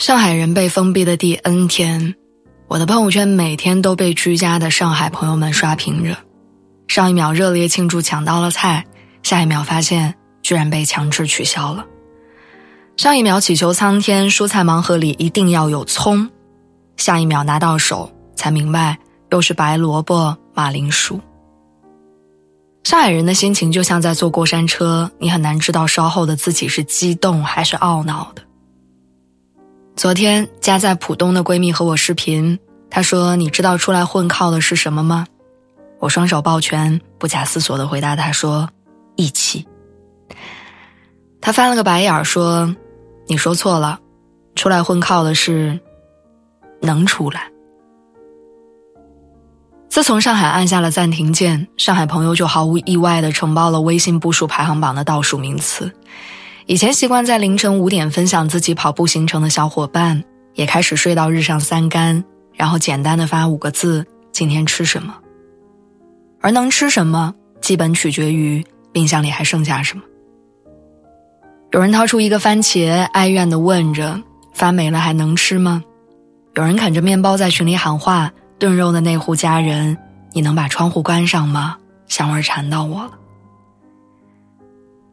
上海人被封闭的第 N 天，我的朋友圈每天都被居家的上海朋友们刷屏着。上一秒热烈庆祝抢到了菜，下一秒发现居然被强制取消了。上一秒祈求苍天蔬菜盲盒里一定要有葱，下一秒拿到手才明白又是白萝卜马铃薯。上海人的心情就像在坐过山车，你很难知道稍后的自己是激动还是懊恼的。昨天家在浦东的闺蜜和我视频，她说：“你知道出来混靠的是什么吗？”我双手抱拳，不假思索的回答她说：“义气。”她翻了个白眼儿说：“你说错了，出来混靠的是能出来。”自从上海按下了暂停键，上海朋友就毫无意外的承包了微信步数排行榜的倒数名次。以前习惯在凌晨五点分享自己跑步行程的小伙伴，也开始睡到日上三竿，然后简单的发五个字：“今天吃什么？”而能吃什么，基本取决于冰箱里还剩下什么。有人掏出一个番茄，哀怨的问着：“发霉了还能吃吗？”有人啃着面包在群里喊话：“炖肉的那户家人，你能把窗户关上吗？香味馋到我了。”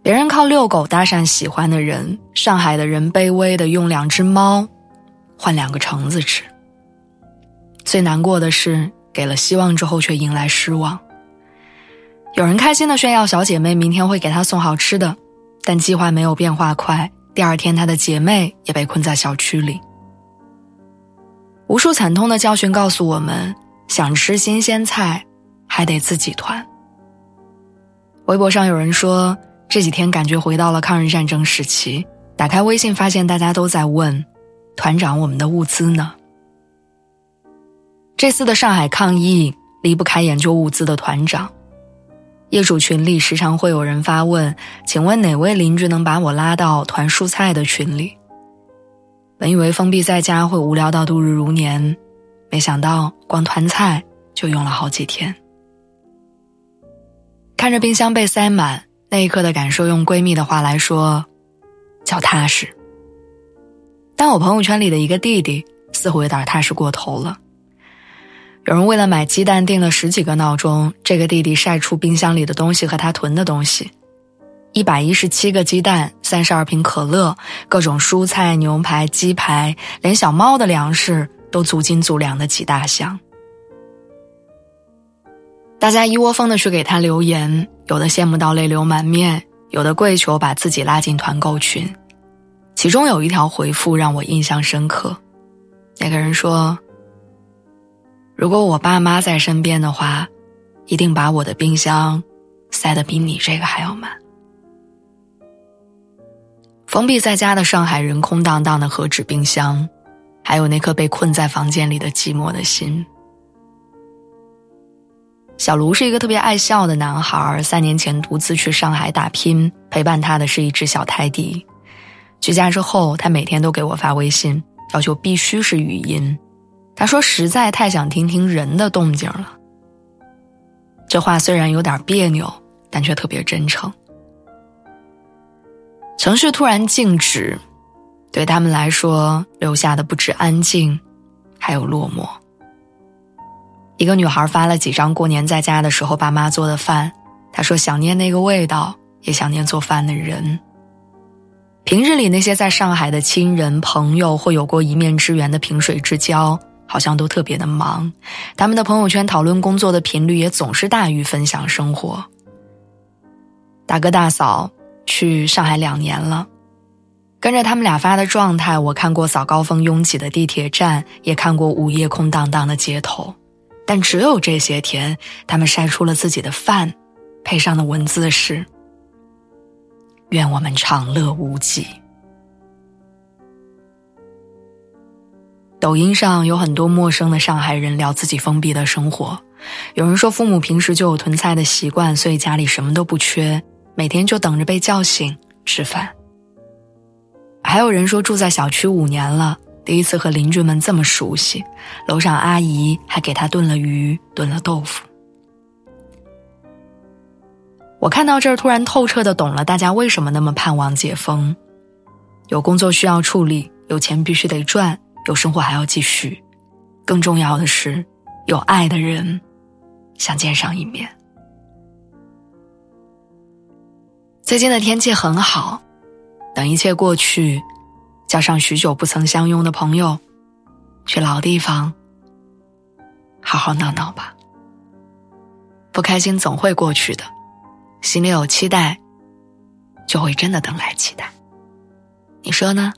别人靠遛狗搭讪喜欢的人，上海的人卑微的用两只猫换两个橙子吃。最难过的是，给了希望之后却迎来失望。有人开心的炫耀小姐妹明天会给他送好吃的，但计划没有变化快，第二天她的姐妹也被困在小区里。无数惨痛的教训告诉我们：想吃新鲜菜，还得自己团。微博上有人说。这几天感觉回到了抗日战争时期，打开微信发现大家都在问：“团长，我们的物资呢？”这次的上海抗疫离不开研究物资的团长。业主群里时常会有人发问：“请问哪位邻居能把我拉到团蔬菜的群里？”本以为封闭在家会无聊到度日如年，没想到光团菜就用了好几天。看着冰箱被塞满。那一刻的感受，用闺蜜的话来说，叫踏实。但我朋友圈里的一个弟弟似乎有点踏实过头了。有人为了买鸡蛋定了十几个闹钟，这个弟弟晒出冰箱里的东西和他囤的东西：一百一十七个鸡蛋，三十二瓶可乐，各种蔬菜、牛排、鸡排，连小猫的粮食都足斤足两的几大箱。大家一窝蜂的去给他留言。有的羡慕到泪流满面，有的跪求把自己拉进团购群。其中有一条回复让我印象深刻，那个人说：“如果我爸妈在身边的话，一定把我的冰箱塞得比你这个还要满。”封闭在家的上海人，空荡荡的何止冰箱，还有那颗被困在房间里的寂寞的心。小卢是一个特别爱笑的男孩，三年前独自去上海打拼，陪伴他的是一只小泰迪。居家之后，他每天都给我发微信，要求必须是语音。他说实在太想听听人的动静了。这话虽然有点别扭，但却特别真诚。城市突然静止，对他们来说留下的不止安静，还有落寞。一个女孩发了几张过年在家的时候爸妈做的饭，她说想念那个味道，也想念做饭的人。平日里那些在上海的亲人朋友或有过一面之缘的萍水之交，好像都特别的忙，他们的朋友圈讨论工作的频率也总是大于分享生活。大哥大嫂去上海两年了，跟着他们俩发的状态，我看过早高峰拥挤的地铁站，也看过午夜空荡荡的街头。但只有这些天，他们晒出了自己的饭，配上的文字是：“愿我们长乐无极。”抖音上有很多陌生的上海人聊自己封闭的生活，有人说父母平时就有囤菜的习惯，所以家里什么都不缺，每天就等着被叫醒吃饭。还有人说住在小区五年了。第一次和邻居们这么熟悉，楼上阿姨还给他炖了鱼，炖了豆腐。我看到这儿，突然透彻的懂了大家为什么那么盼望解封。有工作需要处理，有钱必须得赚，有生活还要继续。更重要的是，有爱的人想见上一面。最近的天气很好，等一切过去，叫上许久不曾相拥的朋友，去老地方好好闹闹吧。不开心总会过去的，心里有期待，就会真的等来期待。你说呢？